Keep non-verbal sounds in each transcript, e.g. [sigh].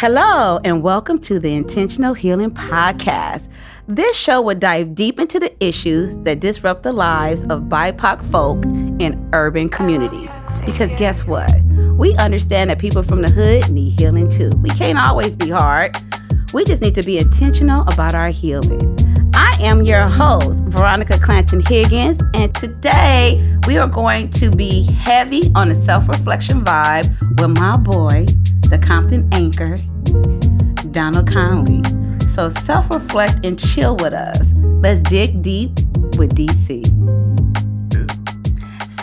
Hello, and welcome to the Intentional Healing Podcast. This show will dive deep into the issues that disrupt the lives of BIPOC folk in urban communities. Because guess what? We understand that people from the hood need healing too. We can't always be hard, we just need to be intentional about our healing. I am your host, Veronica Clanton Higgins, and today we are going to be heavy on the self reflection vibe with my boy, the Compton anchor, Donald Conley. So self reflect and chill with us. Let's dig deep with DC.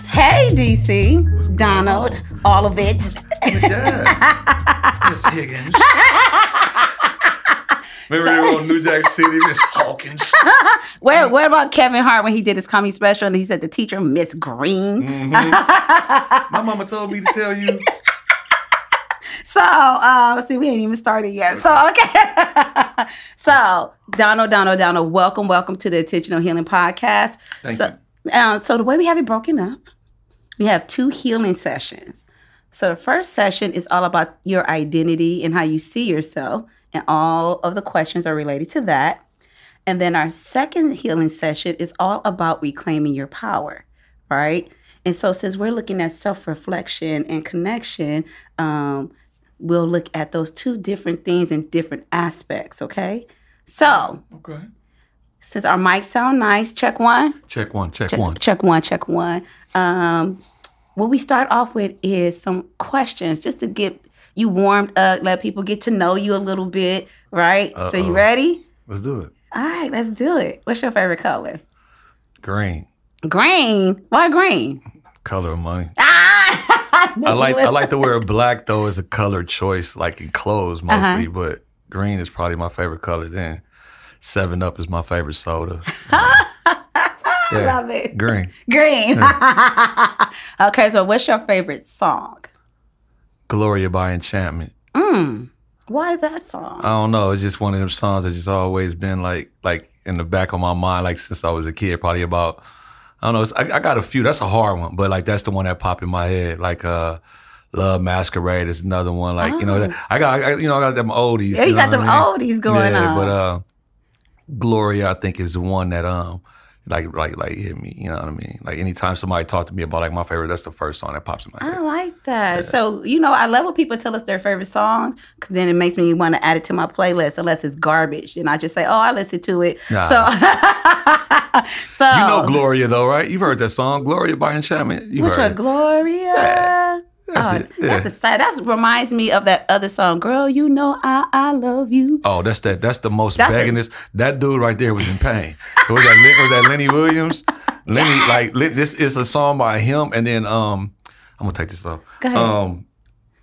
Hey, DC, Donald, all of it. Yeah. [laughs] Miss Higgins. Remember they were on New Jack City, Miss Hawkins. [laughs] Where, where about Kevin Hart when he did his comedy special and he said the teacher, Miss Green? Mm-hmm. My [laughs] mama told me to tell you. So, uh, see, we ain't even started yet. So, okay. [laughs] so, Donald, Donald, Donald, welcome, welcome to the Intentional Healing Podcast. Thank so, Uh, so the way we have it broken up, we have two healing sessions. So the first session is all about your identity and how you see yourself, and all of the questions are related to that. And then our second healing session is all about reclaiming your power, right? And so since we're looking at self-reflection and connection, um, we'll look at those two different things in different aspects, okay? So Okay. since our mics sound nice, check one. Check one, check, Check one. Check one, check one. Um, what we start off with is some questions just to get you warmed up, let people get to know you a little bit, right? So you ready? Let's do it. All right, let's do it. What's your favorite color? Green. Green. Why green? Color of money. Ah, I like I like to wear [laughs] black though as a color choice, like in clothes Uh-huh. mostly, but green is probably my favorite color then. Seven Up is my favorite soda. [laughs] yeah. Love it. Green. Green. [laughs] okay, so what's your favorite song? Gloria by Enchantment. Mm. Why that song? I don't know. It's just one of them songs that just always been like like in the back of my mind, like since I was a kid. Probably about I don't know. It's, I, I got a few. That's a hard one, but like that's the one that popped in my head. Like uh, Love Masquerade is another one. Like you know, Oh. I got I, you know I got them oldies. yeah, you, got know them I mean? oldies going yeah, on. But uh, Gloria, I think is the one that um. Like, like, like, hit me. You know what I mean? Like, anytime somebody talk to me about like my favorite, that's the first song that pops in my head. I like that. So, you know, I love when people tell us their favorite songs because then it makes me want to add it to my playlist unless it's garbage. And I just say, oh, I listen to it. Nah. So, [laughs] so. You know Gloria though, right? You've heard that song, Gloria by Enchantment. You Which heard one? Gloria. That's oh, it. Yeah. That's. That reminds me of that other song, "Girl, You Know I I Love You." Oh, that's that. That's the most That's. That dude right there was in pain. was that was that Lenny Williams? Lenny, like this is a song by him, and then um, I'm gonna take this off. Go ahead. Um,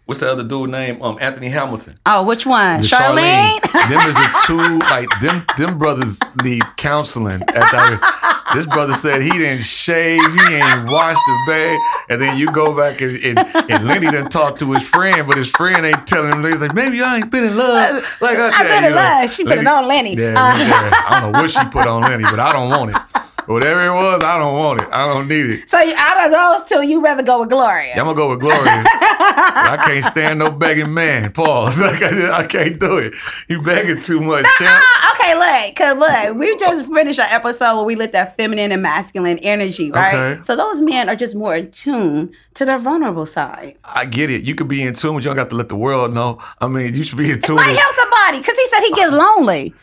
what's the other dude name? Um, Anthony Hamilton. Oh, which one? The Charlene. them is the two like them. Them brothers need counseling. At that, this brother said he didn't shave, he ain't washed the bag, and then you go back and and, and Lenny didn't talk to his friend, but his friend ain't telling him. He's like, maybe I ain't been in love like I, did," been in love. She put it on Lenny. Yeah, Uh, yeah. I don't know what she put on Lenny, but I don't want it. Whatever it was, I don't want it. I don't need it. So, out of those two, you rather go with Gloria? Yeah, I'm gonna go with Gloria. [laughs] I can't stand no begging man. Pause. [laughs] I can't, I can't do it. You begging too much. Ah, okay, look, cause look, we just finished an episode where we looked at feminine and masculine energy, right? Okay. So those men are just more in tune to their vulnerable side. I get it. You could be in tune, but you don't got to let the world know. I mean, you should be in tune. Might help somebody, cause he said he gets lonely.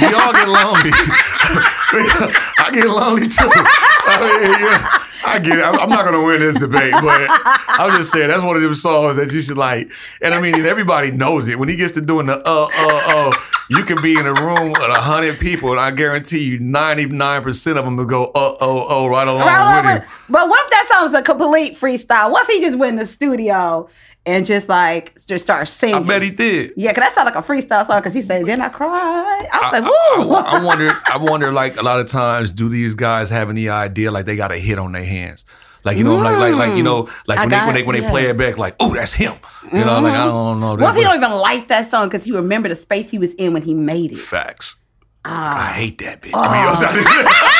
We all get lonely. [laughs] [laughs] I get lonely too. I mean, yeah, I get it. I'm not gonna win this debate, but I'm just saying that's one of them songs that you should like. And I mean, everybody knows it. When he gets to doing the uh uh uh, you can be in a room with a hundred people, and I guarantee you, 99 percent of them will go uh oh oh right along Right, with him. But what if that song was a complete freestyle? What if he just went in the studio and just like just start singing? I bet he did. yeah, cause that sounded like a freestyle song. Cause he said, "Then I cried." I was like, I, I- I wonder. I wonder. Like a lot of times, do these guys have any idea? Like they got a hit on their hands. Like you know, like like like you hmm. know, like when they when they when they yeah. play it back, like oh, that's him. You know, like I mm-hmm. don't know. what if he don't even like that song because he remembered the space he was in when he made it? Facts. Ah. I hate that bitch. I mean, you know what I'm saying?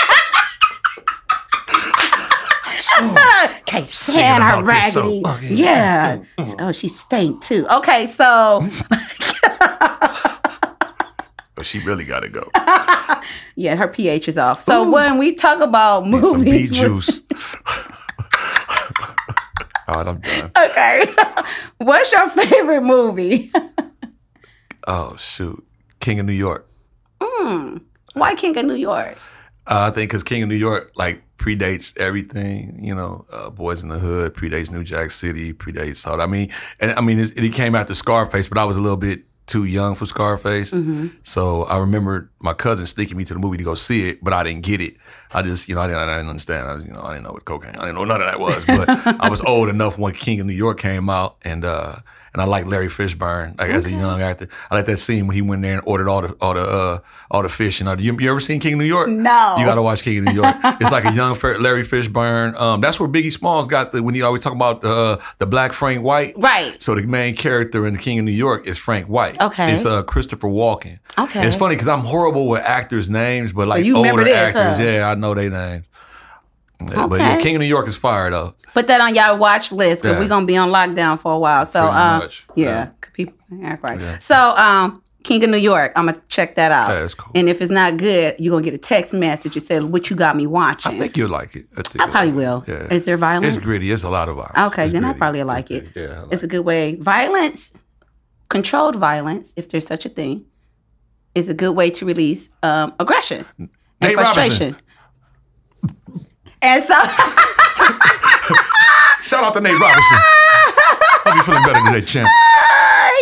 Can't stand her about this song. raggedy. Mm, mm, mm. Oh, yeah. yeah. Oh, she stank too. Okay, so [laughs] [laughs] she really got to go. [laughs] Yeah, her pH is off. So when we talk about Need some movies, beet juice. [laughs] All right, I'm done. okay, [laughs] what's your favorite movie? Oh shoot, King of New York. Why King of New York? Uh, I think because King of New York like predates everything. You know, uh, Boyz n the Hood predates New Jack City, predates all. that. I mean, and I mean it's, it came after Scarface, but I was a little bit too young for Scarface. So I remember my cousin sneaking me to the movie to go see it, but I didn't get it. I just, you know, I didn't, I didn't understand. I, you know, I didn't know what cocaine. I didn't know none of that was. But [laughs] I was old enough when King of New York came out, and uh, and I like Larry Fishburne like as a young actor. I like that scene when he went there and ordered all the all the uh, all the fish. And all the, you, you ever seen King of New York? No. You got to watch King of New York. [laughs] it's like a young Larry Fishburne. Um, that's where Biggie Smalls got the when he always talk about uh, the black Frank White. Right. So the main character in the King of New York is Frank White. Okay. It's uh, Christopher Walken. Okay. And it's funny because I'm horrible with actors' names, but like you older this, actors, huh? yeah, I know their names. Yeah, But yeah, King of New York is fire though. Put that on y'all watch list because Yeah. we're gonna be on lockdown for a while. So, um, much. yeah, Yeah. people act right. Yeah. So, um, King of New York, I'm gonna check that out. Yeah, cool. And if it's not good, you're gonna get a text message that said, "What you got me watching?" I think you'll like it. I, think I probably will. Yeah. Is there violence? It's gritty. It's a lot of violence. Okay, It's then I probably like it. Yeah. Like It's a good way. Violence, controlled violence, if there's such a thing, is a good way to release um, aggression and Nate frustration. And so, [laughs] Shout out to Nate Robinson. [laughs] Hope you feeling better today, champ.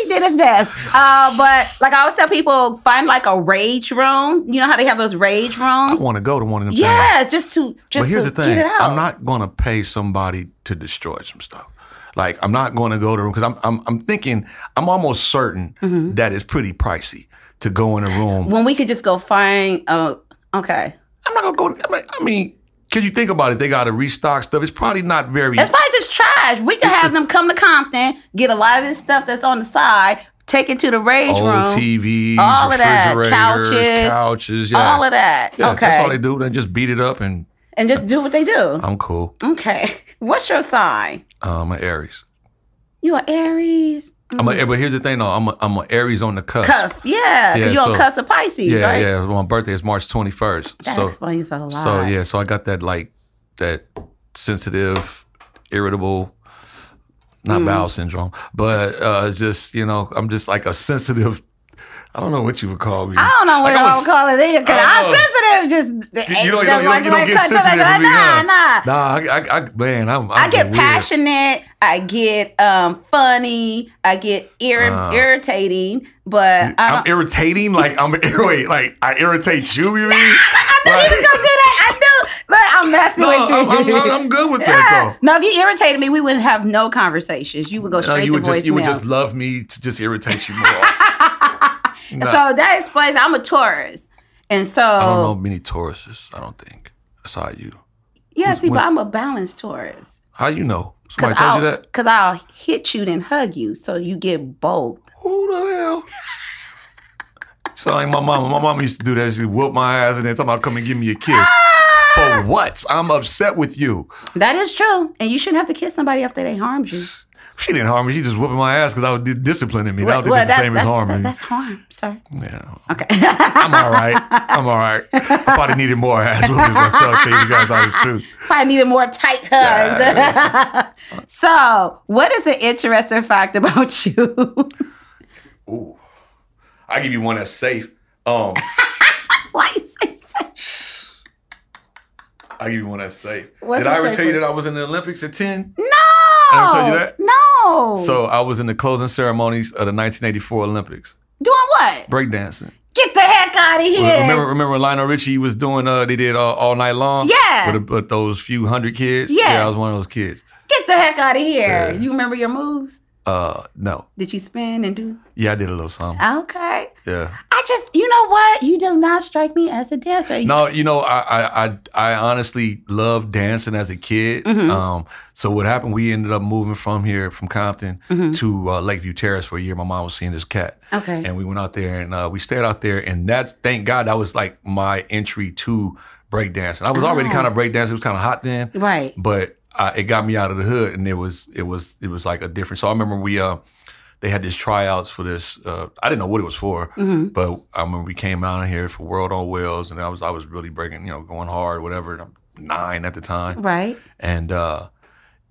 he did his best. Uh, but like I always tell people, find like a rage room. You know how they have those rage rooms? I want to go to one of them. things. Yes, just to just But here's the thing: get it out. I'm not going to pay somebody to destroy some stuff. Like I'm not going to go to room because I'm, I'm I'm thinking I'm almost certain Mm-hmm. that it's pretty pricey to go in a room. when we could just go find. Uh, okay, I'm not gonna go. I mean, I mean, cause you think about it, they got to restock stuff. It's probably not very. it's probably just trash. We could have them come to Compton, get a lot of this stuff that's on the side, take it to the rage Old room, TVs, all of that, couches, couches, yeah, all of that. Yeah, okay, that's all they do. They just beat it up, and and just do what they do. I'm cool. Okay, [laughs] what's your sign? Um, I'm an Aries. You are Aries. I'm a, but here's the thing, though. I'm a, I'm an Aries on the cusp. Cusp, yeah, Yeah, you're on so- cusp of Pisces, Yeah, right? yeah. My birthday is March 21st. That so explains a lot. So yeah, so I got that like that sensitive, irritable, not bowel syndrome, but uh just you know I'm just like a sensitive. I don't know what you would call me. I don't know what Like, a I'm call it either. Cause I I'm sensitive. Just You don't, you don't, you don't, you don't get sensitive me, Nah, huh? nah. Nah, I, I, I man, I'm, I'm I get weird. passionate. I get um funny. I get irri- Uh. irritating. But I I'm irritating. Like I'm [laughs] wait, like I irritate you. You mean? [laughs] I knew you was gonna do that. I knew. But I'm messing no, with you. I'm, I'm, I'm good with that [laughs] though. No, if you irritated me, we would have no conversations. You would go No, straight you to would just you would just love me to just irritate you more. Nah. So that explains. I'm a Taurus, and so I don't know many Tauruses. I don't think. That's how you. yeah. See, when- but I'm a balanced Taurus. How you know? Somebody told I'll, you that? Cause I'll hit you then hug you, so you get both. Who the hell? Sound like my mama. My mama used to do that. She'd whoop my ass and then talk about come and give me a kiss. For ah! what? I'm upset with you. That is true, and you shouldn't have to kiss somebody after they harmed you. She didn't harm me. She just whooping my ass because I was di- disciplining me. I don't think Well, the that- same as harming. that- that's harm, sir. yeah. Okay. [laughs] I'm all right. I'm all right. I probably needed more ass whoopings myself. Tell you guys all the truth. Probably needed more tight hugs. [laughs] so, what is an interesting fact about [laughs] you? Ooh. I give you one that's safe. Um, Why you say so? [sighs] I give you one that's safe. What's Did I ever safe tell you that I was in the Olympics at 10? No. I never told you that? No. So I was in the closing ceremonies of the 1984 Olympics, doing what? breakdancing. Get the heck out of here. Remember, remember Lionel Richie was doing, uh, they did uh, all night long? Yeah. With, with those few hundred kids? Yeah. I was one of those kids. Get the heck out of here. Yeah. You remember your moves? Uh, no. Did you spin and do? Yeah, I did a little something. Okay. Yeah. I just, you know what? You do not strike me as a dancer. No, you know, I, I I I honestly loved dancing as a kid. Mm-hmm. Um, so what happened? We ended up moving from here, from Compton to uh, Lakeview Terrace for a year. My mom was seeing this cat, Mm-hmm. Okay. and we went out there and uh, we stayed out there. And that's thank God that was like my entry to breakdancing. I was already Oh. kind of breakdancing. It was kind of hot then, Right. but uh, it got me out of the hood, and it was it was it was like a different. So I remember we uh they had this tryouts for this. Uh, I didn't know what it was for, Mm-hmm. but I remember we came out of here for World on Wheels, and I was I was really breaking, you know, going hard, whatever. and I'm nine at the time, Right. and uh,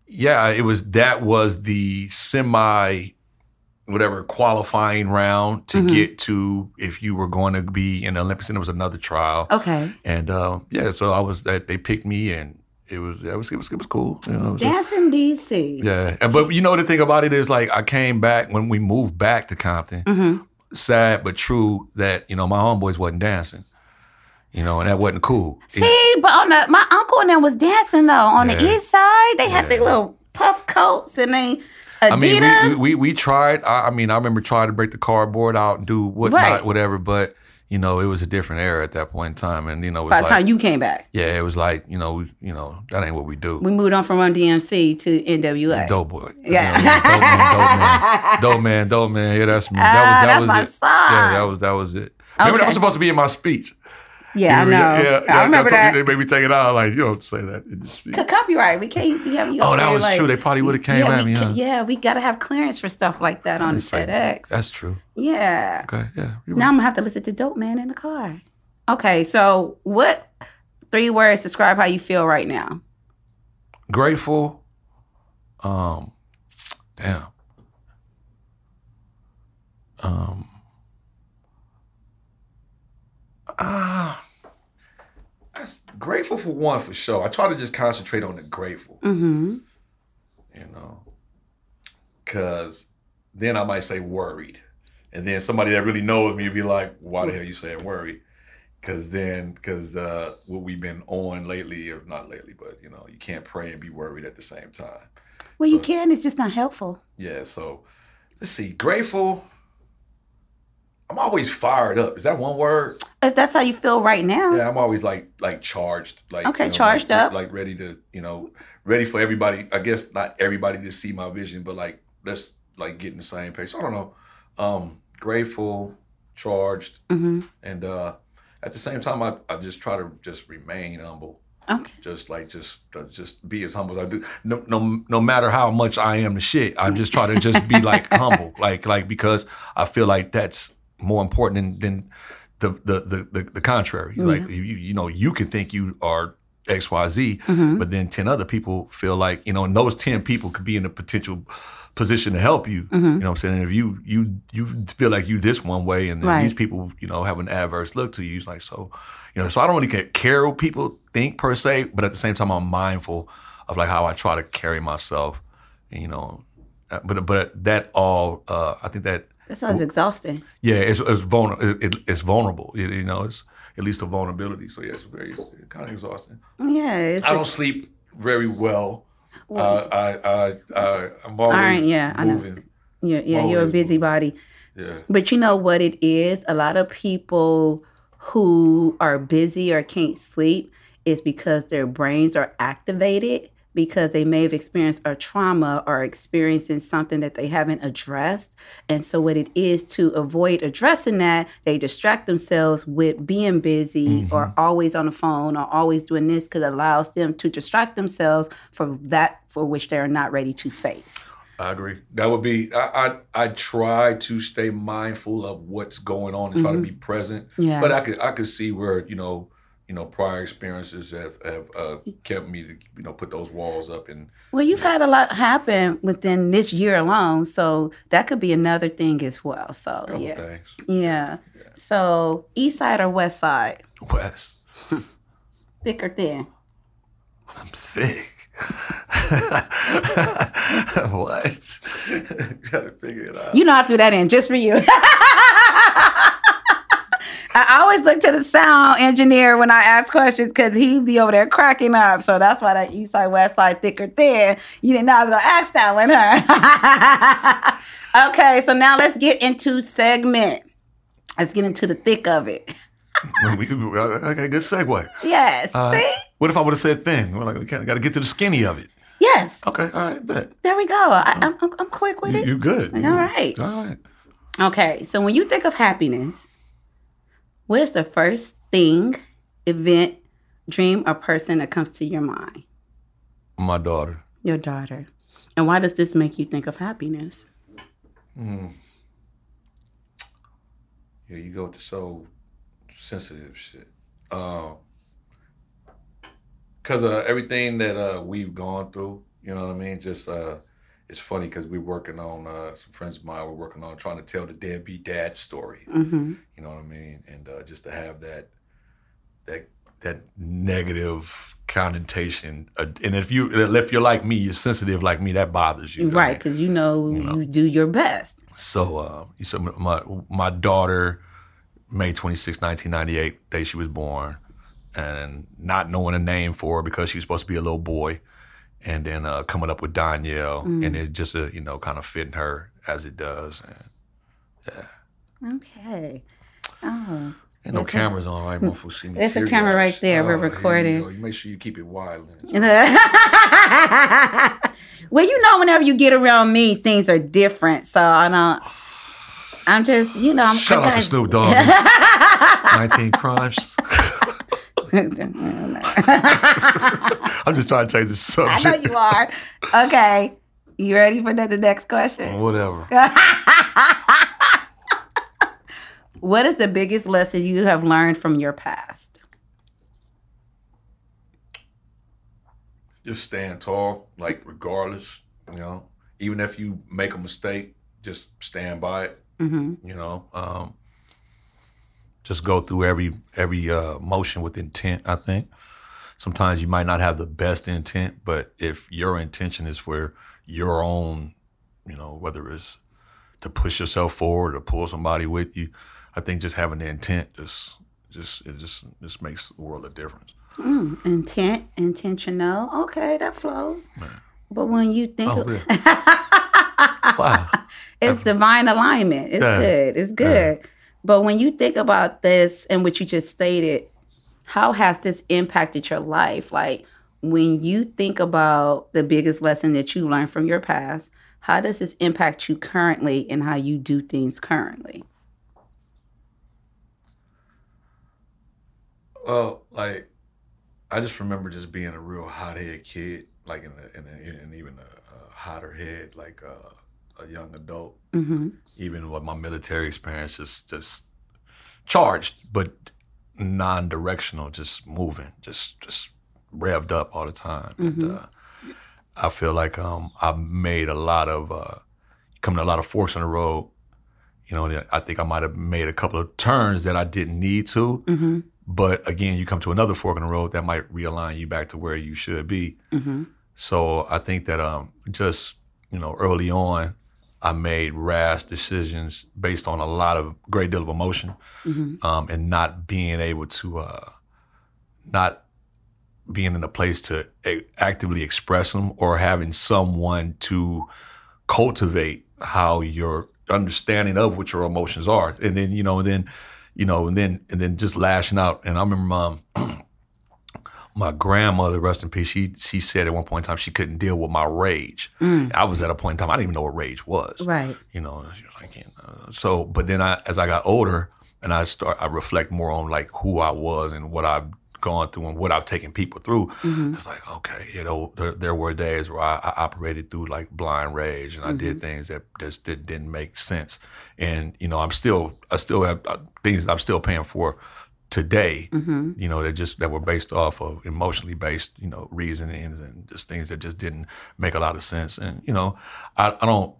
yeah, it was that was the semi whatever qualifying round to Mhm. get to if you were going to be in the Olympics, and there was another trial, Okay. and uh, yeah, so I was that they picked me, and it was it was it was it was cool. You know, it a- Dancing DC. yeah, and but you know the thing about it is like I came back when we moved back to Compton. hmm Sad but true that you know my homeboys wasn't dancing, you know, and that wasn't cool. See, but on the my uncle and them was dancing though on Yeah. the east side. They had Yeah. their little puff coats and they Adidas. I mean, we, we we tried. I, I mean, I remember trying to break the cardboard out and do whatnot, Right. whatever. But you know, it was a different era at that point in time, and you know, it was by the like, time you came back, yeah, it was like you know, we, you know, that ain't what we do. we moved on from Run DMC to NWA. Dope boy, Yeah. You know, dope man, dope man, dope man, dope man. Yeah, that's me. That was Ah, that that's was my it. song. Yeah, that was that was it. Remember that was supposed to be in my speech. Yeah, I know. Yeah, yeah, I remember told me that. They made me take it out. Like, you don't say that in your speech. Copyright. We can't. We have, you Oh, that was like- true. They probably would have came yeah, at me. ca- Huh? yeah, we gotta have clearance for stuff like that on It's like- That's true. yeah. Okay, yeah. Now right. I'm gonna have to listen to Dope Man in the car. Okay, so what three words describe how you feel right now? Grateful. Um, damn. Um. Ah. that's grateful for one for sure. I try to just concentrate on the grateful. Mm-hmm. you know, because then I might say worried, and then somebody that really knows me would be like, "Why the hell you saying worried?" Because then, because uh, what we've been on lately, or not lately, but you know, you can't pray and be worried at the same time. Well, you can. It's just not helpful. Yeah, so let's see, grateful. I'm always fired up. Is that one word? If that's how you feel right now, Yeah, I'm always like like charged, like Okay, you know, charged like, up. like ready to you know ready for everybody. I guess not everybody to see my vision, but like let's like get in the same pace. I don't know. Um, grateful, charged, hmm and uh, at the same time, I, I just try to just remain humble. okay. Just like just uh, just be as humble as I do. No no no matter how much I am the shit, I just try to just be like humble, [laughs] like like because I feel like that's more important than than the the the the, the contrary. Like you you know you can think you are X Y Z, hmm but then ten other people feel like you know, and those ten people could be in a potential position to help you. Mhm. You know what I'm saying? And if you you you feel like you this one way, and then Right. these people you know have an adverse look to you, it's like so. You know, so I don't really care what people think per se, but at the same time, I'm mindful of like how I try to carry myself. And, you know, uh, but but that all uh, I think that That sounds exhausting. yeah, it's it's vulnerable. It, it- it's vulnerable. It- you know, it's at least a vulnerability. So yeah, it's very kind of exhausting. Yeah, it's I a- don't sleep very well. well, Uh, I I I I'm always right, yeah, I know. moving. yeah, yeah, you're a busybody. Yeah. But you know what it is? A lot of people who are busy or can't sleep is because their brains are activated because they may have experienced a trauma or experiencing something that they haven't addressed. And so, what it is to avoid addressing that, they distract themselves with being busy mm-hmm. or always on the phone or always doing this because it allows them to distract themselves from that for which they are not ready to face. I agree. That would be. I I, I try to stay mindful of what's going on and try to mm-hmm. be present. Yeah. But I could I could see where you know you know prior experiences have have uh, kept me to you know put those walls up and Well, you've had a lot happen within this year alone, so that could be another thing as well. So couple yeah, things. yeah. So east side or west side, west [laughs] thick or thin? I'm thick. [laughs] what? [laughs] Gotta figure it out. You know I threw that in just for you. I always look to the sound engineer when I ask questions because he'd be over there cracking up. So that's why that east side, west side, thick or thin. You didn't know I was gonna ask that one, huh? [laughs] okay, so now let's get into segment. Let's get into the thick of it. We- okay, good segue. Yes. Uh, See? What if I would have said thin? We're like, we got to get to the skinny of it. Yes. Okay, all right, bet. There we go. I, I'm, I'm, I'm quick with it. you good? All right. All right. Okay. So when you think of happiness, where's the first thing, event, dream, or person that comes to your mind? My daughter. Your daughter. And why does this make you think of happiness? Mm. Yeah, you go with the so sensitive shit. Um, cause of everything that uh we've gone through, you know what I mean? Just uh it's funny because we're working on uh some friends of mine we're working on trying to tell the deadbeat dad story. Mm-hmm. You know what I mean? And uh just to have that that that negative connotation. Uh, and if you if you're like me, you're sensitive like me, that bothers you. Right, because you know, You know. you do your best. So, uh, you said my my daughter, May 26, 1998, day she was born, and not knowing a name for her because she was supposed to be a little boy, and then uh, coming up with Danielle, and it just uh, you know kind of fitting her as it does. And yeah. Okay. Oh. ain't no a- cameras on, right? Motherfuckers see me There's a camera right there. We're Oh, you recording. You make sure you keep it wide. [laughs] Well, you know, whenever you get around me, things are different. So I don't. I'm just, you know, I'm. Shout I out to gotta- Snoop Dogg. [laughs] 19 crimes. [laughs] [laughs] I'm just trying to change the subject. I know you are. Okay, you ready for the, the next question? Whatever. [laughs] What is the biggest lesson you have learned from your past? just stand tall, like regardless, you know. Even if you make a mistake, just stand by it, hmm you know. Um, just go through every every uh, motion with intent. I think sometimes you might not have the best intent, but if your intention is for your own, you know, whether it's to push yourself forward or pull somebody with you, I think just having the intent just just it just just makes the world a difference. Mm, intent, intentional. Okay, that flows. But when you think, Oh, really? [laughs] wow. it's divine alignment. It's Yeah. good. It's good. But when you think about this and what you just stated, how has this impacted your life? Like when you think about the biggest lesson that you learned from your past, how does this impact you currently and how you do things currently? Well, like I just remember just being a real hothead kid, like in a, in, in even a, a hotter head, like a, a young adult. hmm Even with my military experience, just just charged, but non-directional, just moving, just just revved up all the time. And uh, I feel like um, I've made a lot of uh, come to a lot of forks in the road. You know, I think I might have made a couple of turns that I didn't need to. hmm But again, you come to another fork in the road that might realign you back to where you should be. hmm So I think that um, just you know early on, I made rash decisions based on a lot of great deal of emotion, hmm um, and not being able to uh, not being in a place to a- actively express them or having someone to cultivate how your understanding of what your emotions are, and then you know, and then you know, and then and then just lashing out. And I remember mom. [clears throat] My grandmother, rest in peace, she she said at one point in time she couldn't deal with my rage. Mm. I was at a point in time I didn't even know what rage was Right. you know she was like "Can't, uh," so but then i as i got older and i start i reflect more on like who i was and what i've gone through and what i've taken people through hmm it's like okay you know there, there were days where I, I operated through like blind rage and i did things that just did, didn't make sense and you know i'm still i still have uh, things that i'm still paying for today hmm you know that just that were based off of emotionally based you know reasonings and just things that just didn't make a lot of sense and you know i, I don't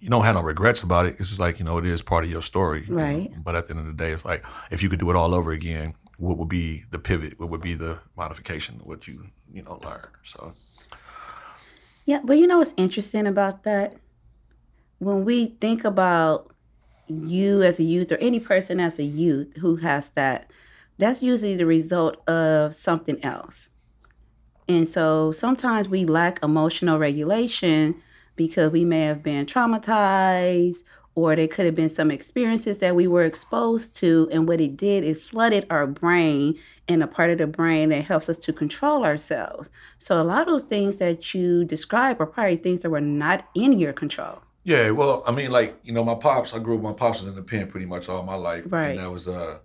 you don't have no regrets about it it's just like you know it is part of your story you know. Right. but at the end of the day it's like if you could do it all over again what would be the pivot what would be the modification what you you know learn so Yeah, but you know what's interesting about that? When we think about you as a youth or any person as a youth who has that, that's usually the result of something else. And so sometimes we lack emotional regulation because we may have been traumatized or there could have been some experiences that we were exposed to. And what it did, it flooded our brain and a part of the brain that helps us to control ourselves. So a lot of those things that you describe are probably things that were not in your control. Yeah well i mean like you know my pops i grew up my pops was in the pen pretty much all my life Right. and that was uh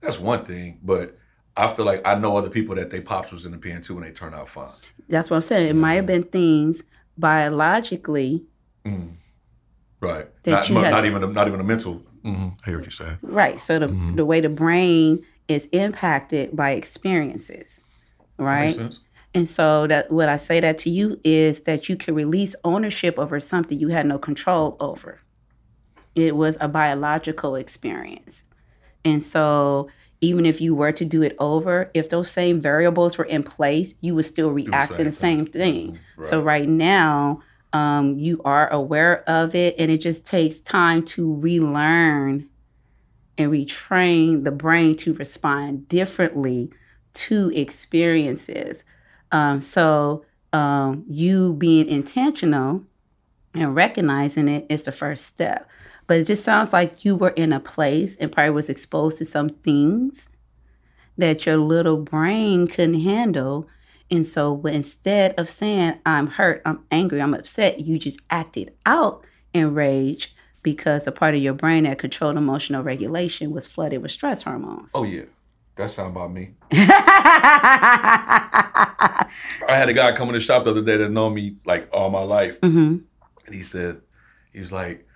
that's one thing but i feel like i know other people that they pops was in the pen too and they turned out fine That's what I'm saying. It might have been things biologically Mm. Right. Not, mo- had- not even a, not even a mental. hmm I hear what you say. Right. So the Mm-hmm. the way the brain is impacted by experiences, right? And so that what I say that to you is that you can release ownership over something you had no control over. It was a biological experience. And so even if you were to do it over, if those same variables were in place, you would still react in the same thing. Mhm. So right now, um, you are aware of it, and it just takes time to relearn and retrain the brain to respond differently to experiences. Um, so um, you being intentional and recognizing it is the first step. But it just sounds like you were in a place and probably was exposed to some things that your little brain couldn't handle. And so instead of saying, I'm hurt, I'm angry, I'm upset, you just acted out in rage because a part of your brain that controlled emotional regulation was flooded with stress hormones. Oh yeah, that sound about me. [laughs] I had a guy come in the shop the other day that known me like all my life, hmm and he said, he was like,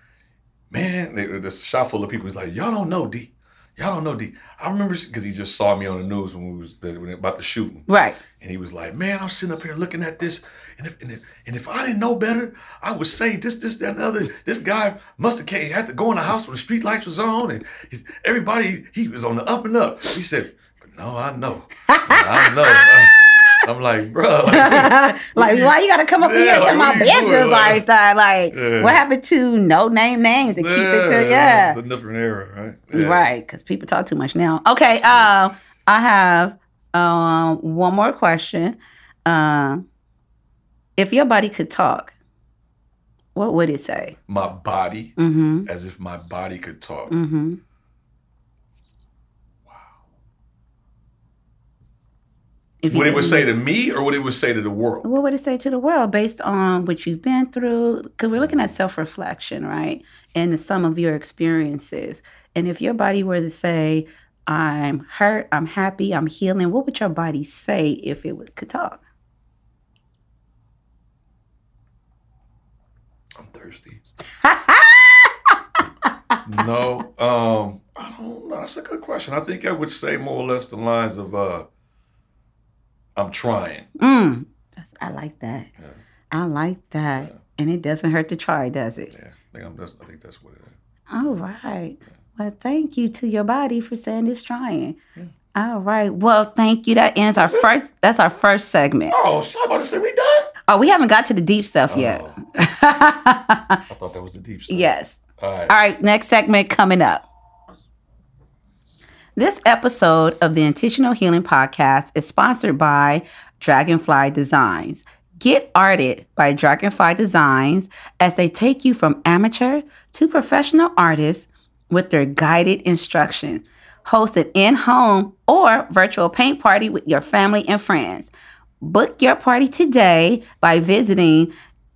man, this shop full of people. He's like, y'all don't know D. Y'all don't know D. I remember because he just saw me on the news when we was when about the shooting. Right. And he was like, "Man, I'm sitting up here looking at this, and if and if, and if I didn't know better, I would say this, this, that, and other. This guy must have came, had to go in the house when the street lights was on, and he's, everybody he was on the up and up." He said, "No, I know, I know." Uh, [laughs] I'm like, bro, like, [laughs] like, why you gotta come up in here Yeah, and like, tell my you business like that? Like, Yeah. what happened to no name names and keep it to yeah, it's a different era, right? Yeah. right? Because people talk too much now. Okay, um, I have um one more question. Um, if your body could talk, what would it say? My body, Mm-hmm. as if my body could talk. Mm-hmm. If What it would say to me, or what it would say to the world? what would it say to the world based on what you've been through? Because we're looking at self reflection, right? And the sum of your experiences. And if your body were to say, I'm hurt, I'm happy, I'm healing, what would your body say if it could talk? I'm thirsty. [laughs] no, um, I don't know. That's a good question. I think I would say more or less the lines of uh I'm trying. Mm, I like that. Yeah. I like that. Yeah. And it doesn't hurt to try, does it? Yeah. I think I'm that's I think that's what it is. All right. Well, thank you to your body for saying it's trying. Yeah. All right. Well, thank you. That ends our first. That's our first segment. Oh, I'm about to say we done. Oh, we haven't got to the deep stuff yet. [laughs] I thought that was the deep stuff. yes. All right. All right. Next segment coming up. This episode of the Intentional Healing Podcast is sponsored by Dragonfly Designs. Get arted by Dragonfly Designs as they take you from amateur to professional artists with their guided instruction. Host an in home or virtual paint party with your family and friends. Book your party today by visiting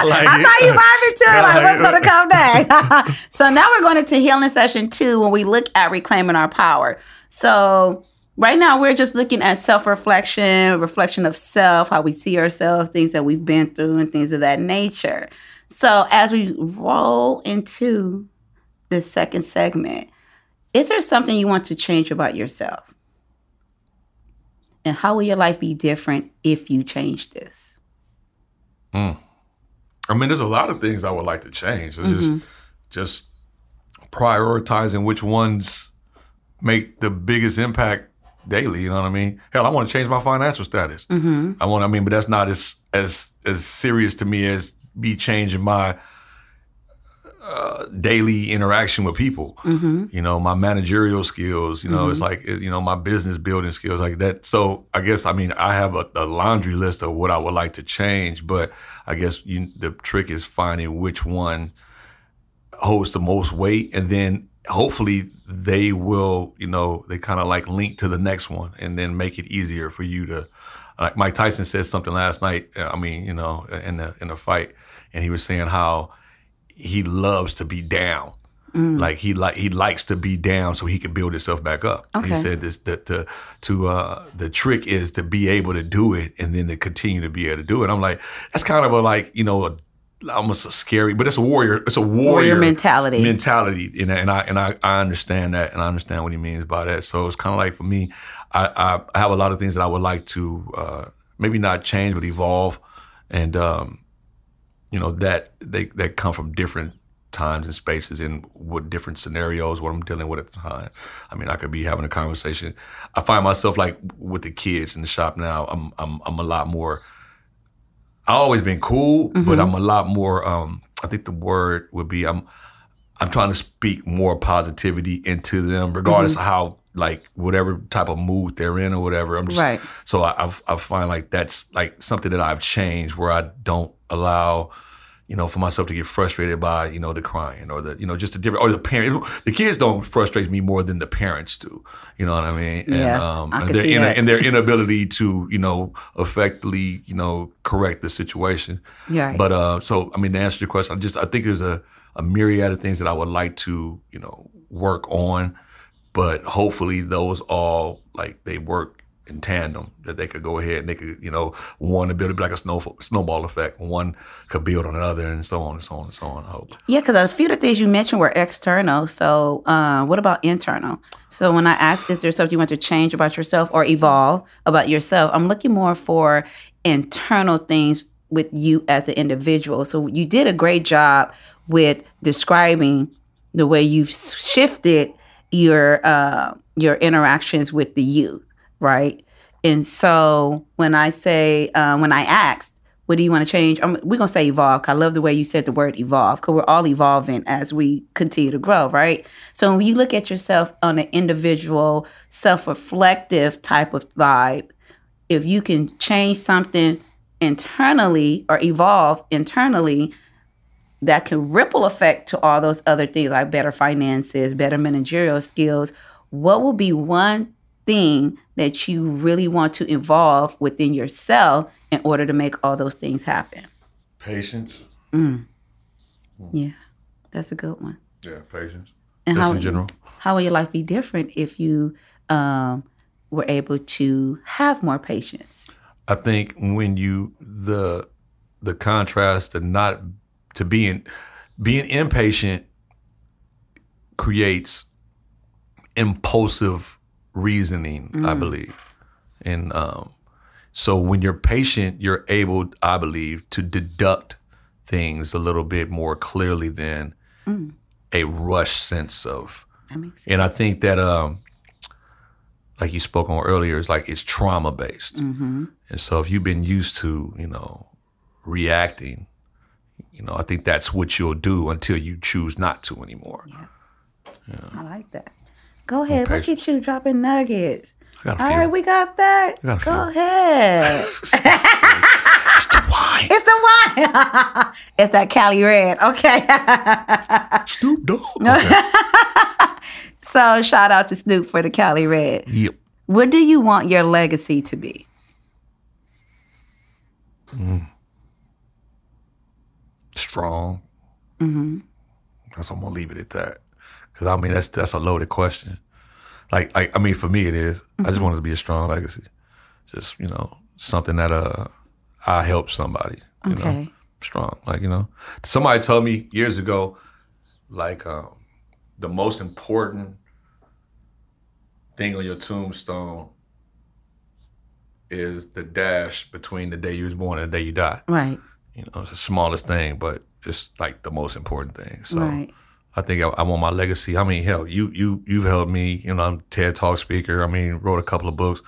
I'm like, I like That's it. how you vibe into it. Like, like- what's going to come next? [laughs] so now we're going into healing session two when we look at reclaiming our power. So right now we're just looking at self-reflection, reflection of self, how we see ourselves, things that we've been through, and things of that nature. So as we roll into the second segment, is there something you want to change about yourself? And how will your life be different if you change this? Mm. I mean, there's a lot of things I would like to change. It's just Mhm. just prioritizing which ones make the biggest impact daily. You know what I mean? Hell, I want to change my financial status. Mm-hmm. I want. I mean, but that's not as as as serious to me as be changing my uh, daily interaction with people. Mm-hmm. You know, my managerial skills. You know, it's like you know my business building skills like that. So I guess I mean I have a, a laundry list of what I would like to change, but I guess you, the trick is finding which one holds the most weight, and then hopefully they will, you know, they kind of like link to the next one, and then make it easier for you to. Like Mike Tyson said something last night. uh, I mean, you know, in the in the fight, and he was saying how he loves to be down. Like he like he likes to be down so he can build himself back up. And He said this the the to uh the trick is to be able to do it and then to continue to be able to do it. I'm like that's kind of a like you know a, almost a scary, but it's a warrior. It's a warrior, Warrior mentality. mentality, and, and I and I, I understand that, and I understand what he means by that. So it's kind of like for me, I, I I have a lot of things that I would like to uh, maybe not change, but evolve, and um, you know that they that come from different times and spaces and what different scenarios what I'm dealing with at the time. I mean, I could be having a conversation. I find myself like with the kids in the shop now. I'm I'm I'm a lot more. I always been cool, but I'm a lot more. Um, I think the word would be I'm. I'm trying to speak more positivity into them, regardless of how like whatever type of mood they're in or whatever. I'm just Right. so I I've, I find like that's like something that I've changed where I don't allow you know for myself to get frustrated by you know the crying or the you know just the different or the parent the kids don't frustrate me more than the parents do. You know what I mean? Yeah, and, um, I and their that. and their inability to you know effectively you know correct the situation. Yeah. But uh, so I mean, to answer your question, I just I think there's a a myriad of things that I would like to you know work on, but hopefully those all like they work in tandem that they could go ahead and they could you know one to build it like a snow snowball effect. One could build on another and so on and so on and so on. I hope. Yeah, because a few of the things you mentioned were external. So, uh, what about internal? So, when I ask, is there something you want to change about yourself or evolve about yourself? I'm looking more for internal things with you as an individual. So, you did a great job with describing the way you've shifted your uh, your interactions with the youth, right? And so, when I say, uh, when I asked, what do you want to change? I'm, we're gonna say evolve. I love the way you said the word evolve because we're all evolving as we continue to grow, right? So when you look at yourself on an individual, self-reflective type of vibe, if you can change something internally or evolve internally, that can ripple effect to all those other things like better finances, better managerial skills. What will be one thing that you really want to evolve within yourself in order to make all those things happen? Patience. Yeah, that's a good one. Yeah, patience. And Just how in general. how will your life be different if you um, were able to have more patience? I think when you the the contrast to not to being being impatient creates impulsive reasoning, I believe. And um, so when you're patient, you're able, I believe, to deduct things a little bit more clearly than a rush sense of That makes sense. and I think that, um, like you spoke on earlier, it's like it's trauma based. And so if you've been used to, you know, reacting, you know, I think that's what you'll do until you choose not to anymore. Yeah, I like that. Go ahead. Look patient. at you dropping nuggets. I got a All right, we got that. got Go ahead. [laughs] it's the wine. it's the wine. it's [laughs] that Cali Red. Okay. [laughs] Snoop Dogg. Okay. so shout out to Snoop for the Cali Red. yep. What do you want your legacy to be? Strong. Mm-hmm. That's I'm gonna leave it at that. Cause I mean that's that's a loaded question. Like like I mean for me it is. I just want it to be a strong legacy. Just, you know, something that uh I help somebody. You know? Strong. Like, you know, somebody told me years ago, like, um, the most important thing on your tombstone is the dash between the day you was born and the day you die. Right. You know, it's the smallest thing, but it's like the most important thing. So Right. I think I, I want my legacy. I mean, hell, you you you've helped me. You know, I'm a TED Talk speaker. I mean, wrote a couple of books.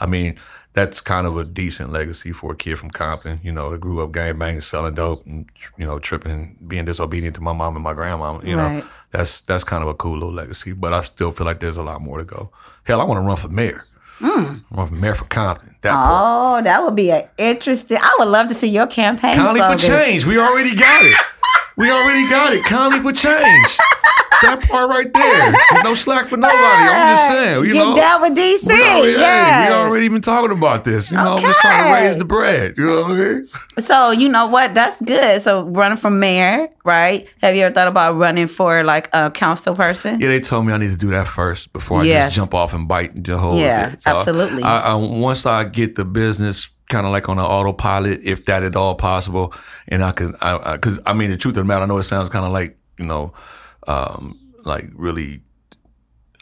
I mean, that's kind of a decent legacy for a kid from Compton. You know, that grew up gang banging, selling dope, and you know, tripping, and being disobedient to my mom and my grandma. You know, that's that's kind of a cool little legacy. But I still feel like there's a lot more to go. Hell, I want to run for mayor. Hmm. Run for mayor for Compton. That part. Oh, that would be an interesting. I would love to see your campaign Conley for change. We already got it. [laughs] We already got it. Conley for change. [laughs] that part right there. No slack for nobody. I'm just saying. You Get know, down with DC. we already, hey, yeah. we already been talking about this. You know, I'm just trying to raise the bread. You know what I mean? So you know what? That's good. So running for mayor, right? Have you ever thought about running for like a council person? Yeah, they told me I need to do that first before I Yes. just jump off and bite the whole Yeah. So absolutely. I, I, once I get the business kind of like on an autopilot, if that at all possible, and I can, I, because I, mean the truth of the matter, I know it sounds kind of like you know, um, like really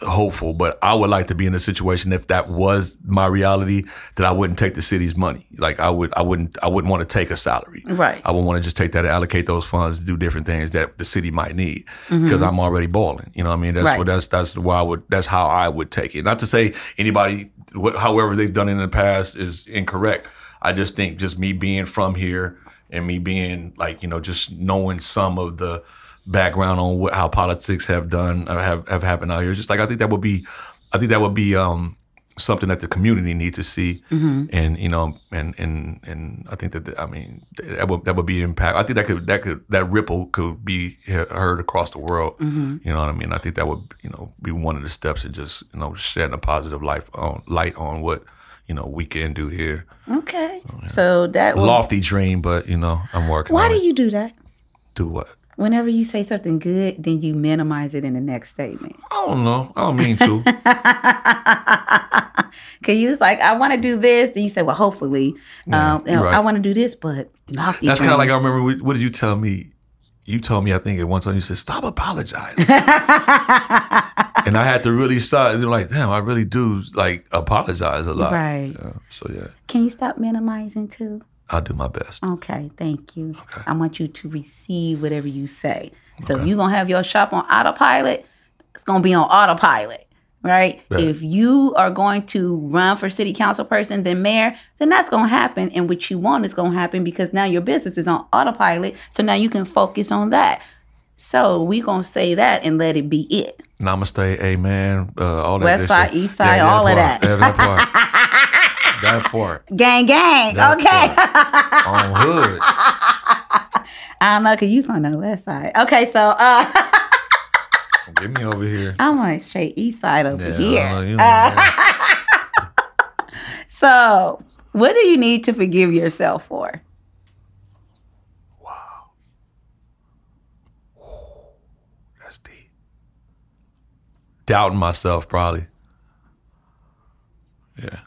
hopeful, but I would like to be in a situation if that was my reality that I wouldn't take the city's money. Like I would, I wouldn't, I wouldn't want to take a salary. Right. I would want to just take that and allocate those funds to do different things that the city might need because I'm already balling. You know what I mean? That's Mm-hmm. Right. what that's that's why I would that's how I would take it. Not to say anybody wh- however they've done it in the past is incorrect. I just think just me being from here and me being like you know just knowing some of the background on what, how politics have done uh, have have happened out here. Just like I think that would be, I think that would be um, something that the community needs to see, mm-hmm. and you know, and and and I think that the- I mean that would that would be impact. I think that could that could that ripple could be heard across the world. Mm-hmm. You know what I mean? I think that would you know be one of the steps in just you know shedding a positive life on light on what you know we can do here. Okay. So that will, Lofty dream, but you know I'm working. why do it. you do that? do what? Whenever you say something good, then you minimize it in the next statement. I don't know. I don't mean to. [laughs] Cause you was like, I want to do this, then you say, well, hopefully, um, you know, right. I want to do this, but That's kind of like I remember. What did you tell me? You told me I think at one time you said stop apologizing, [laughs] and I had to really start. And like, damn, I really do like apologize a lot. Right. Yeah, so yeah, Can you stop minimizing too? I'll do my best. Okay, thank you. Okay. I want you to receive whatever you say. So if you're gonna have your shop on autopilot, it's gonna be on autopilot, right? Right. If you are going to run for city council person, then mayor, then that's gonna happen. And what you want is gonna happen because now your business is on autopilot. So now you can focus on that. So we gonna say that and let it be it. Namaste, amen. Uh, all that. West side, east side, all of that. That. [laughs] that part. Gang, gang. That okay. On hood. [laughs] I don't know, cause you from the west side. Okay, so uh [laughs] Get me over here. I'm on straight east side over Yeah, here. uh, you [laughs] know, man. So, what do you need to forgive yourself for? Wow. That's deep. Doubting myself, probably. Yeah.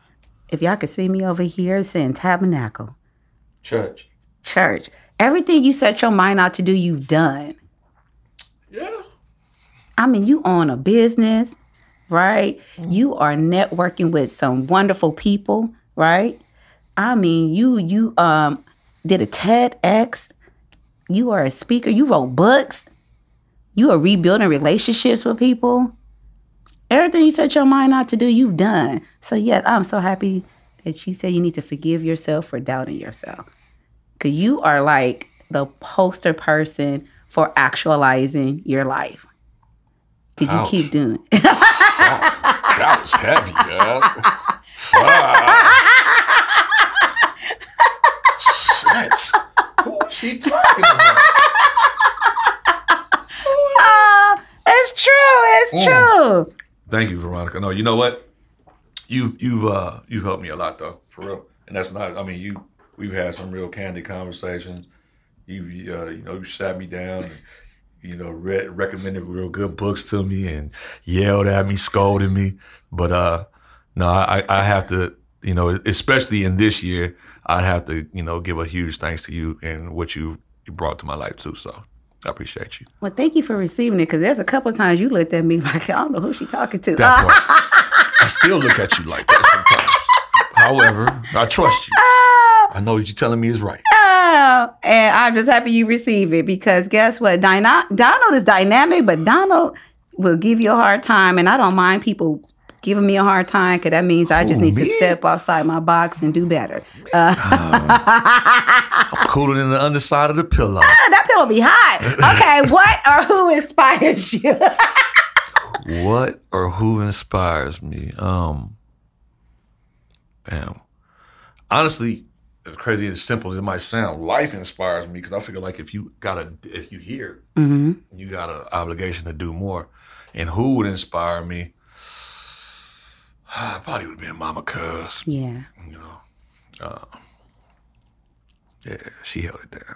If y'all could see me over here saying tabernacle, Church. church, everything you set your mind out to do, you've done. Yeah. I mean, you own a business, right? You are networking with some wonderful people, right? I mean, you you um did a TEDx. You are a speaker. You wrote books. You are rebuilding relationships with people. Everything you set your mind out to do, you've done. So yes, I'm so happy that you said you need to forgive yourself for doubting yourself. Cause you are like the poster person for actualizing your life. Cause you keep doing. It? that was heavy, girl. Shit. Who was she talking about? Ah, [laughs] it's true. It's Mm. true. Thank you, Veronica. No, you know what? You you've uh you've helped me a lot though, for real. And that's not. I mean, you we've had some real candid conversations. You've uh, you know you sat me down and you know read, recommended real good books to me and yelled at me, scolded me. But uh no, I I have to you know especially in this year I'd have to you know give a huge thanks to you and what you brought to my life too. So I appreciate you. Well, thank you for receiving it. Cause there's a couple of times you looked at me [laughs] like I don't know who she talking to. That part. [laughs] I still look at you like that sometimes. However, I trust you. Oh. I know what you're telling me is right. Oh, and I'm just happy you receive it because guess what? Dino- Donald is dynamic, but Donald will give you a hard time, and I don't mind people giving me a hard time because that means I just need to step outside my box and do better. Uh, Cooler than the underside of the pillow. [laughs] that pillow be hot. Okay, [laughs] what or who inspires you? What or who inspires me? Um, damn. Honestly, as crazy as simple as it might sound, life inspires me because I figure like if you got a if you hear, Mm-hmm. you got an obligation to do more. And who would inspire me? Probably would have been Mama Cuz, Yeah. you know. Uh, yeah, she held it down.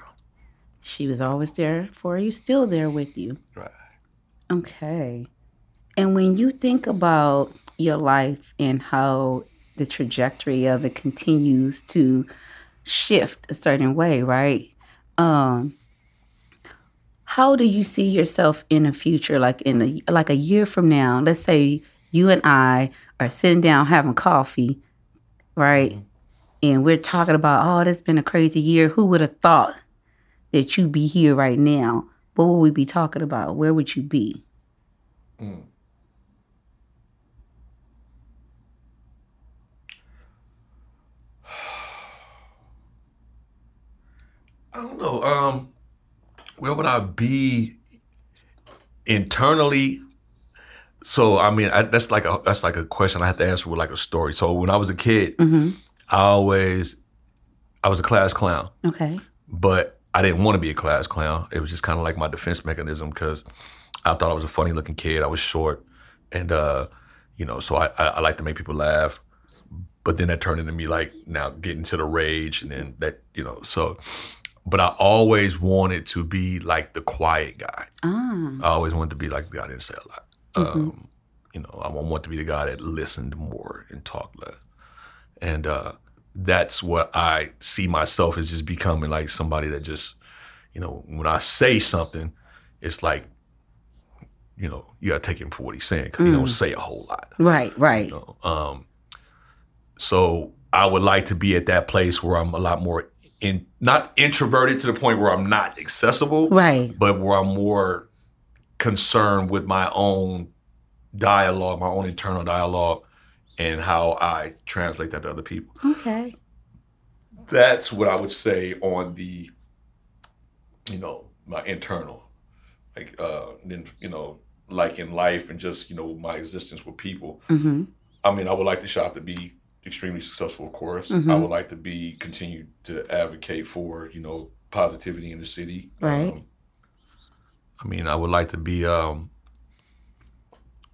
She was always there for you, still there with you. Right. Okay. And when you think about your life and how the trajectory of it continues to shift a certain way, right? Um how do you see yourself in the future like in a like a year from now? Let's say you and I are sitting down having coffee, right? And we're talking about, oh, this been a crazy year. Who would have thought that you'd be here right now? What would we be talking about? Where would you be? [sighs] I don't know. Um, where would I be internally? So I mean, I, that's like a that's like a question I have to answer with like a story. So when I was a kid, Mm-hmm. I always I was a class clown, Okay. but I didn't want to be a class clown. It was just kind of like my defense mechanism because I thought I was a funny looking kid. I was short, and uh, you know, so I, I I like to make people laugh. But then that turned into me like now getting to the rage, and then that you know so. But I always wanted to be like the quiet guy. Ah. I always wanted to be like the guy that didn't say a lot. Um, you know, I want to be the guy that listened more and talked less. And uh, that's what I see myself as just becoming like somebody that just, you know, when I say something, it's like, you know, you gotta take him for what he's saying because he don't say a whole lot. Right, right. You know? Um, so I would like to be at that place where I'm a lot more in, not introverted to the point where I'm not accessible, Right. but where I'm more concerned with my own dialogue, my own internal dialogue, and how I translate that to other people. Okay. That's what I would say on the, you know, my internal, like, uh, then you know, like in life and just you know my existence with people. Mm-hmm. I mean, I would like the shop to be extremely successful, of course. Mhm. I would like to be continue to advocate for you know positivity in the city. Right. Um, I mean, I would like to be. Um,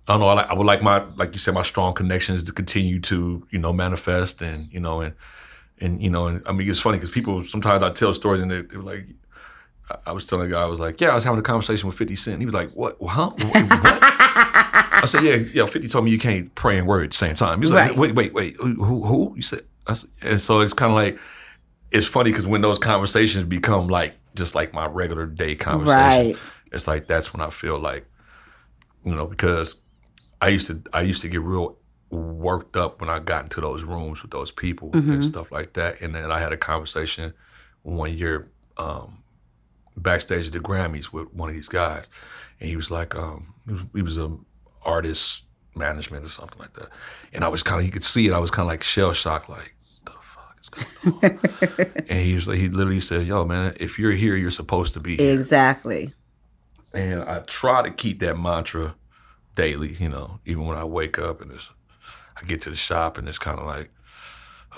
I don't know. I, like, I would like my, like you said, my strong connections to continue to you know manifest and you know and and you know and I mean it's funny because people sometimes I tell stories and they, they were like. I- I was telling a guy, I was like, yeah, I was having a conversation with 50 Cent. He was like, what? Huh? What? [laughs] I said, yeah, yeah. Fifty told me you can't pray and word at the same time. He was Right. like, wait, wait, wait. Who? Who? who? You said? I said, and so it's kind of like it's funny because when those conversations become like just like my regular day conversation, Right. It's like that's when I feel like you know because I used to I used to get real worked up when I got into those rooms with those people and stuff like that. And then I had a conversation one year um, backstage at the Grammys with one of these guys, and he was like, um, he was, he was a artist management or something like that, and I was kind of he could see it. I was kind of like shell shocked, like the fuck is going on. [laughs] and he was like, he literally said, "Yo, man, if you're here, you're supposed to be here." Exactly. And I try to keep that mantra daily, you know, even when I wake up and it's, I get to the shop and it's kind of like,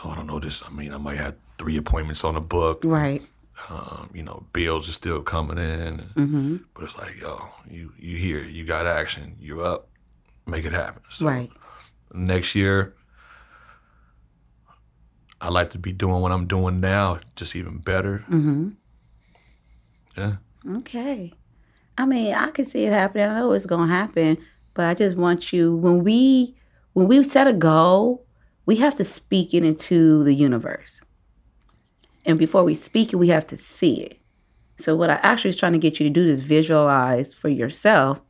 oh, I don't know this. I mean, I might have three appointments on the book. Right. Um, you know, bills are still coming in. Mm-hmm. But it's like, yo, you you here, you got action, you're up, make it happen. So Right. next year, I like to be doing what I'm doing now, just even better. Mm-hmm. Yeah. Okay. I mean, I can see it happening. I know it's gonna happen, but I just want you when we when we set a goal, we have to speak it into the universe. And before we speak it, we have to see it. So what I actually was trying to get you to do is visualize for yourself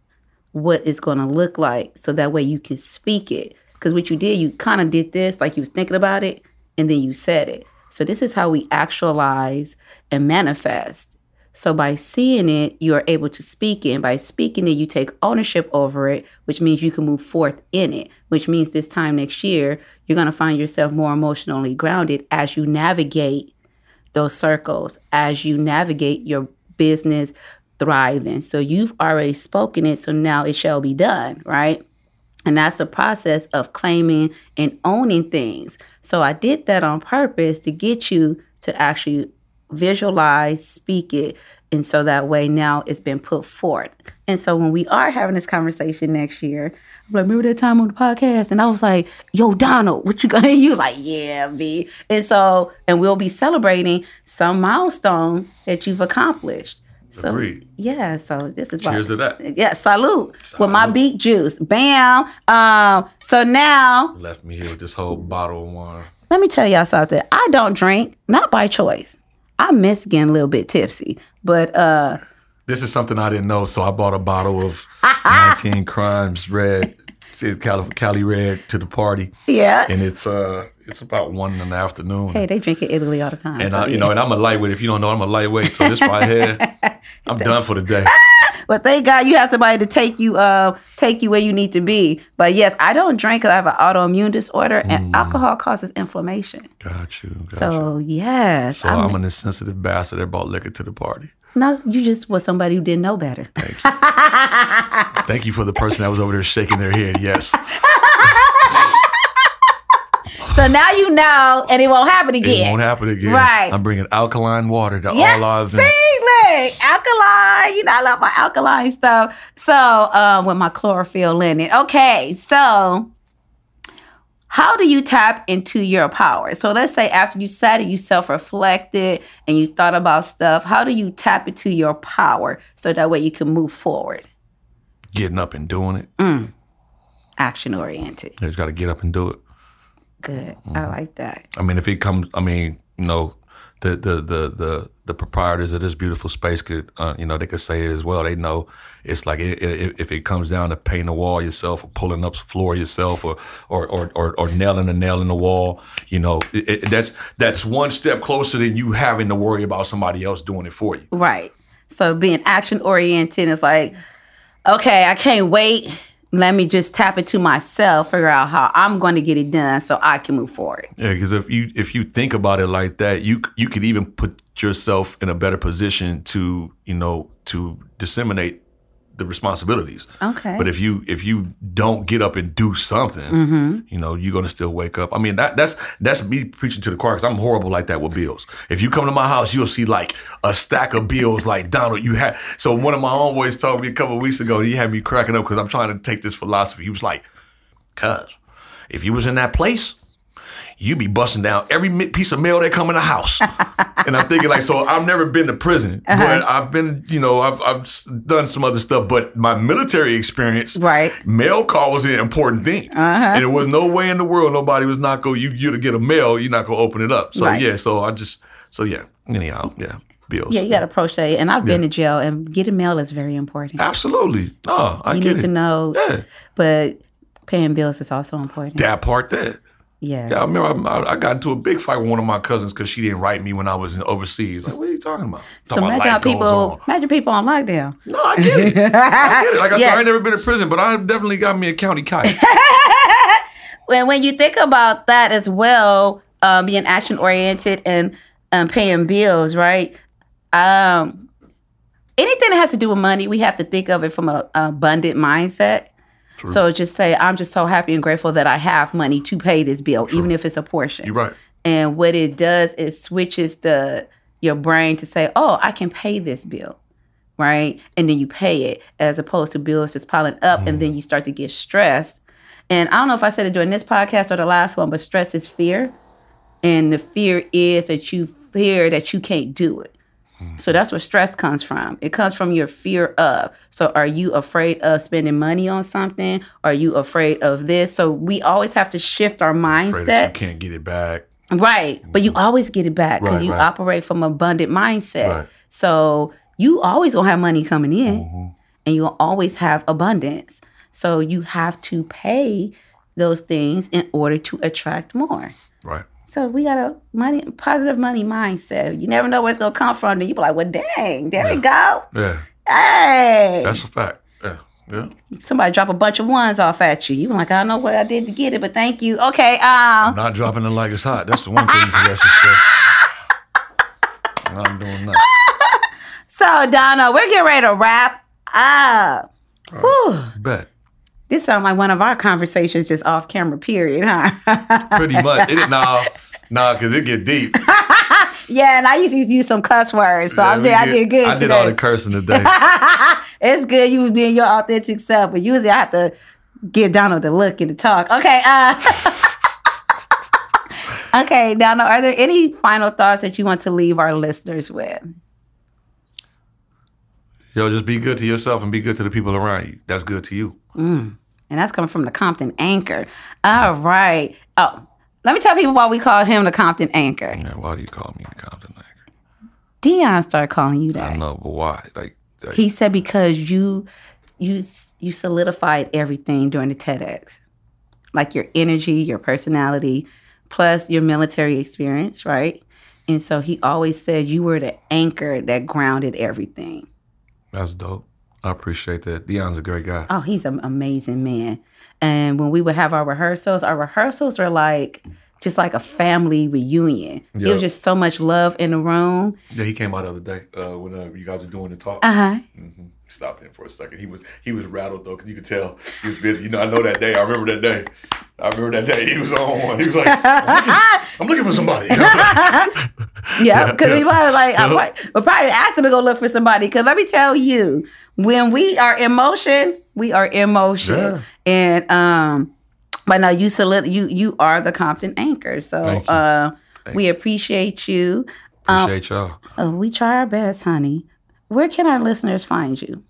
what it's going to look like so that way you can speak it. Because what you did, you kind of did this, like you was thinking about it, and then you said it. So this is how we actualize and manifest. So by seeing it, you are able to speak it. And by speaking it, you take ownership over it, which means you can move forth in it, which means this time next year, you're going to find yourself more emotionally grounded as you navigate those circles, as you navigate your business thriving. So you've already spoken it. So now it shall be done, right? And that's a process of claiming and owning things. So I did that on purpose to get you to actually visualize, speak it, and so that way now it's been put forth. And so when we are having this conversation next year, I'm like, remember that time on the podcast? And I was like, yo, Donald, what you gonna [laughs] you like, yeah, B. And so, and we'll be celebrating some milestone that you've accomplished. So Agreed. yeah, so this is Cheers why, to that. yeah, salute, with my beet juice. Bam. Um, so now Left me here with this whole bottle of wine. let me tell y'all something. I don't drink, not by choice. I miss getting a little bit tipsy, but uh, This is something I didn't know, so I bought a bottle of [laughs] 19 Crimes Red, Cali, Cali Red to the party, yeah. and it's uh it's about one in the afternoon. Hey, they drink in Italy all the time. and so I, you yeah. know, and I'm a lightweight. If you don't know, I'm a lightweight. So this right here, [laughs] I'm done for the day. [laughs] but thank God you have somebody to take you, uh, take you where you need to be. But yes, I don't drink because I have an autoimmune disorder, Mm. and alcohol causes inflammation. Got you. Got you. So yes, So I'm- I'm an insensitive bastard that brought liquor to the party. no, you just was somebody who didn't know better. Thank you [laughs] for the person that was over there shaking their head. Yes, so now you know, and it won't happen it again. won't happen again. Right. I'm bringing alkaline water to Yeah, all our events. See, look, alkaline. You know, I love my alkaline stuff. So, um, with my chlorophyll in it. Okay, so how do you tap into your power? So let's say after you sat and you self-reflected and you thought about stuff, how do you tap into your power so that way you can move forward? Getting up and doing it. Action oriented. You just got to get up and do it. Good. Mm-hmm. I like that. I mean, if it comes, I mean, you know, the the the the, the proprietors of this beautiful space could, uh, you know, they could say it as well. They know it's like i i if it comes down to painting a wall yourself, or pulling up the floor yourself, or or or or, or nailing a nail in the wall, you know, it, it, that's that's one step closer than you having to worry about somebody else doing it for you. Right. So being action oriented is like, okay, I can't wait. Let me just tap into myself, figure out how I'm going to get it done so I can move forward. Yeah, because if you if you think about it like that, you you could even put yourself in a better position to you know to disseminate the responsibilities. Okay. But if you if you don't get up and do something, mm-hmm. you know you're gonna still wake up. I mean that that's that's me preaching to the choir because I'm horrible like that with bills. If you come to my house, you'll see like a stack of bills. Like Donald, you had. So one of my homeboys told me a couple weeks ago. He had me cracking up because I'm trying to take this philosophy. He was like, "Cuz, if you was in that place." You be busting down every piece of mail that come in the house. [laughs] and I'm thinking like, so I've never been to prison, Uh-huh. but I've been, you know, I've, I've done some other stuff, but my military experience, Right. mail call was an important thing. Uh-huh. And there was no way in the world nobody was not going, you, you to get a mail, you're not going to open it up. So Right. yeah, so I just, so yeah, anyhow, yeah, bills. Yeah, you got to approach that. And I've been to jail, and getting mail is very important. Absolutely. No, I you get need it. to know, Yeah, but paying bills is also important. that part there. Yes. Yeah, I remember I, I got into a big fight with one of my cousins because she didn't write me when I was overseas. Like, what are you talking about? So Talking imagine how life goes people, on. imagine people on lockdown. No, I get it. I get it. Like I said, I [laughs] ain't never been in prison, but I definitely got me a county [laughs] kite. when when you think about that as well, um, being action oriented and um, paying bills, right? Um, anything that has to do with money, we have to think of it from a abundant mindset. So just say, I'm just so happy and grateful that I have money to pay this bill, even if it's a portion. You're right. And what it does is switches the your brain to say, "Oh, I can pay this bill." Right? And then you pay it as opposed to bills just piling up and then mm. you start to get stressed. And I don't know if I said it during this podcast or the last one, but stress is fear. And the fear is that you fear that you can't do it. So that's where stress comes from. It comes from your fear of. So are you afraid of spending money on something? Are you afraid of this? So we always have to shift our Afraid mindset. that you can't get it back. Right. But you always get it back because Right, you right. operate from abundant mindset. Right. So you always gonna have money coming in Mm-hmm. and you'll always have abundance. So you have to pay those things in order to attract more. Right. So we got a money positive money mindset. You never know where it's gonna come from. Then you be like, well dang, there we go. Yeah. Hey. That's a fact. Yeah. Yeah. Somebody drop a bunch of ones off at you. You be like, I don't know what I did to get it, but thank you. Okay, um, Not dropping it like it's hot. That's the one thing you can rest yourself. I'm doing that. [laughs] so Donna, we're getting ready to wrap up. Whew. Bet. This sounds like one of our conversations just off camera, period, huh? [laughs] Pretty much. It, nah, nah, because it get deep. [laughs] Yeah, and I used to use some cuss words, so Yeah, I'm saying I did good. I did all the cursing today. [laughs] it's good you was being your authentic self, but usually I have to give Donald the look and the talk. Okay, uh Okay, Donald, are there any final thoughts that you want to leave our listeners with? Yo, just be good to yourself and be good to the people around you. That's good to you. And that's coming from the Compton Anchor. All right. Oh, let me tell people why we call him the Compton Anchor. Yeah, why do you call me the Compton Anchor? Dion started calling you that. I know, but why? Like, like He said because you you you solidified everything during the TEDx, like your energy, your personality, plus your military experience, right? And so he always said you were the anchor that grounded everything. that's dope. I appreciate that. Dion's a great guy. Oh, he's an amazing man. And when we would have our rehearsals, our rehearsals were like just like a family reunion. There Yeah. was just so much love in the room. Yeah, he came out the other day uh, when uh, you guys were doing the talk. Uh huh. hmm Stopped him for a second. He was he was rattled though because you could tell he was busy. You know, I know that day. I remember that day. I remember that day. He was on one. He was like, I'm looking, I'm looking for somebody. [laughs] Yeah, because he probably like I probably, we probably asked him to go look for somebody. Because let me tell you, when we are in motion, we are in motion, Yeah. and um, but now you solid, you you are the Compton anchor. So uh, we appreciate you. Appreciate y'all. Uh, we try our best, honey. Where can our listeners find you?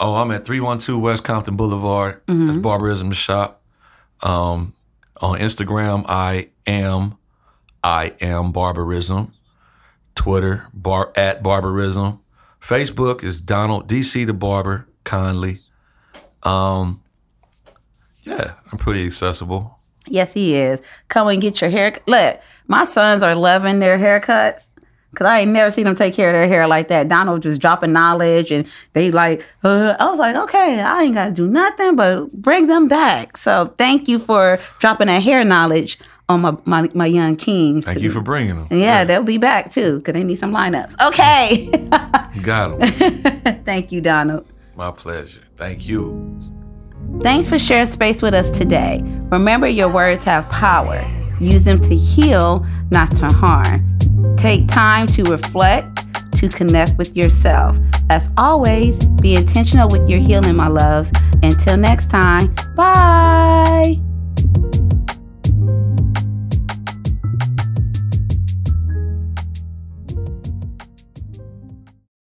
Oh, I'm at 312 West Compton Boulevard. That's Barbarism Shop. Um, on Instagram, I am, I am Barbarism. Twitter, bar at Barbarism. Facebook is Donald DC the Barber Conley. Um, yeah, I'm pretty accessible. Yes, he is. Come and get your hair. Look, my sons are loving their haircuts. Cause I ain't never seen them take care of their hair like that. Donald just dropping knowledge, and they like. Uh, I was like, okay, I ain't gotta do nothing but bring them back. So thank you for dropping that hair knowledge on my my, my young kings. Thank you for bringing them. Yeah, they'll be back too, cause they need some lineups. Okay, got them. [laughs] thank you, Donald. My pleasure. Thank you. Thanks for sharing space with us today. Remember, your words have power. Use them to heal, not to harm. Take time to reflect, to connect with yourself. As always, be intentional with your healing, my loves. Until next time, bye.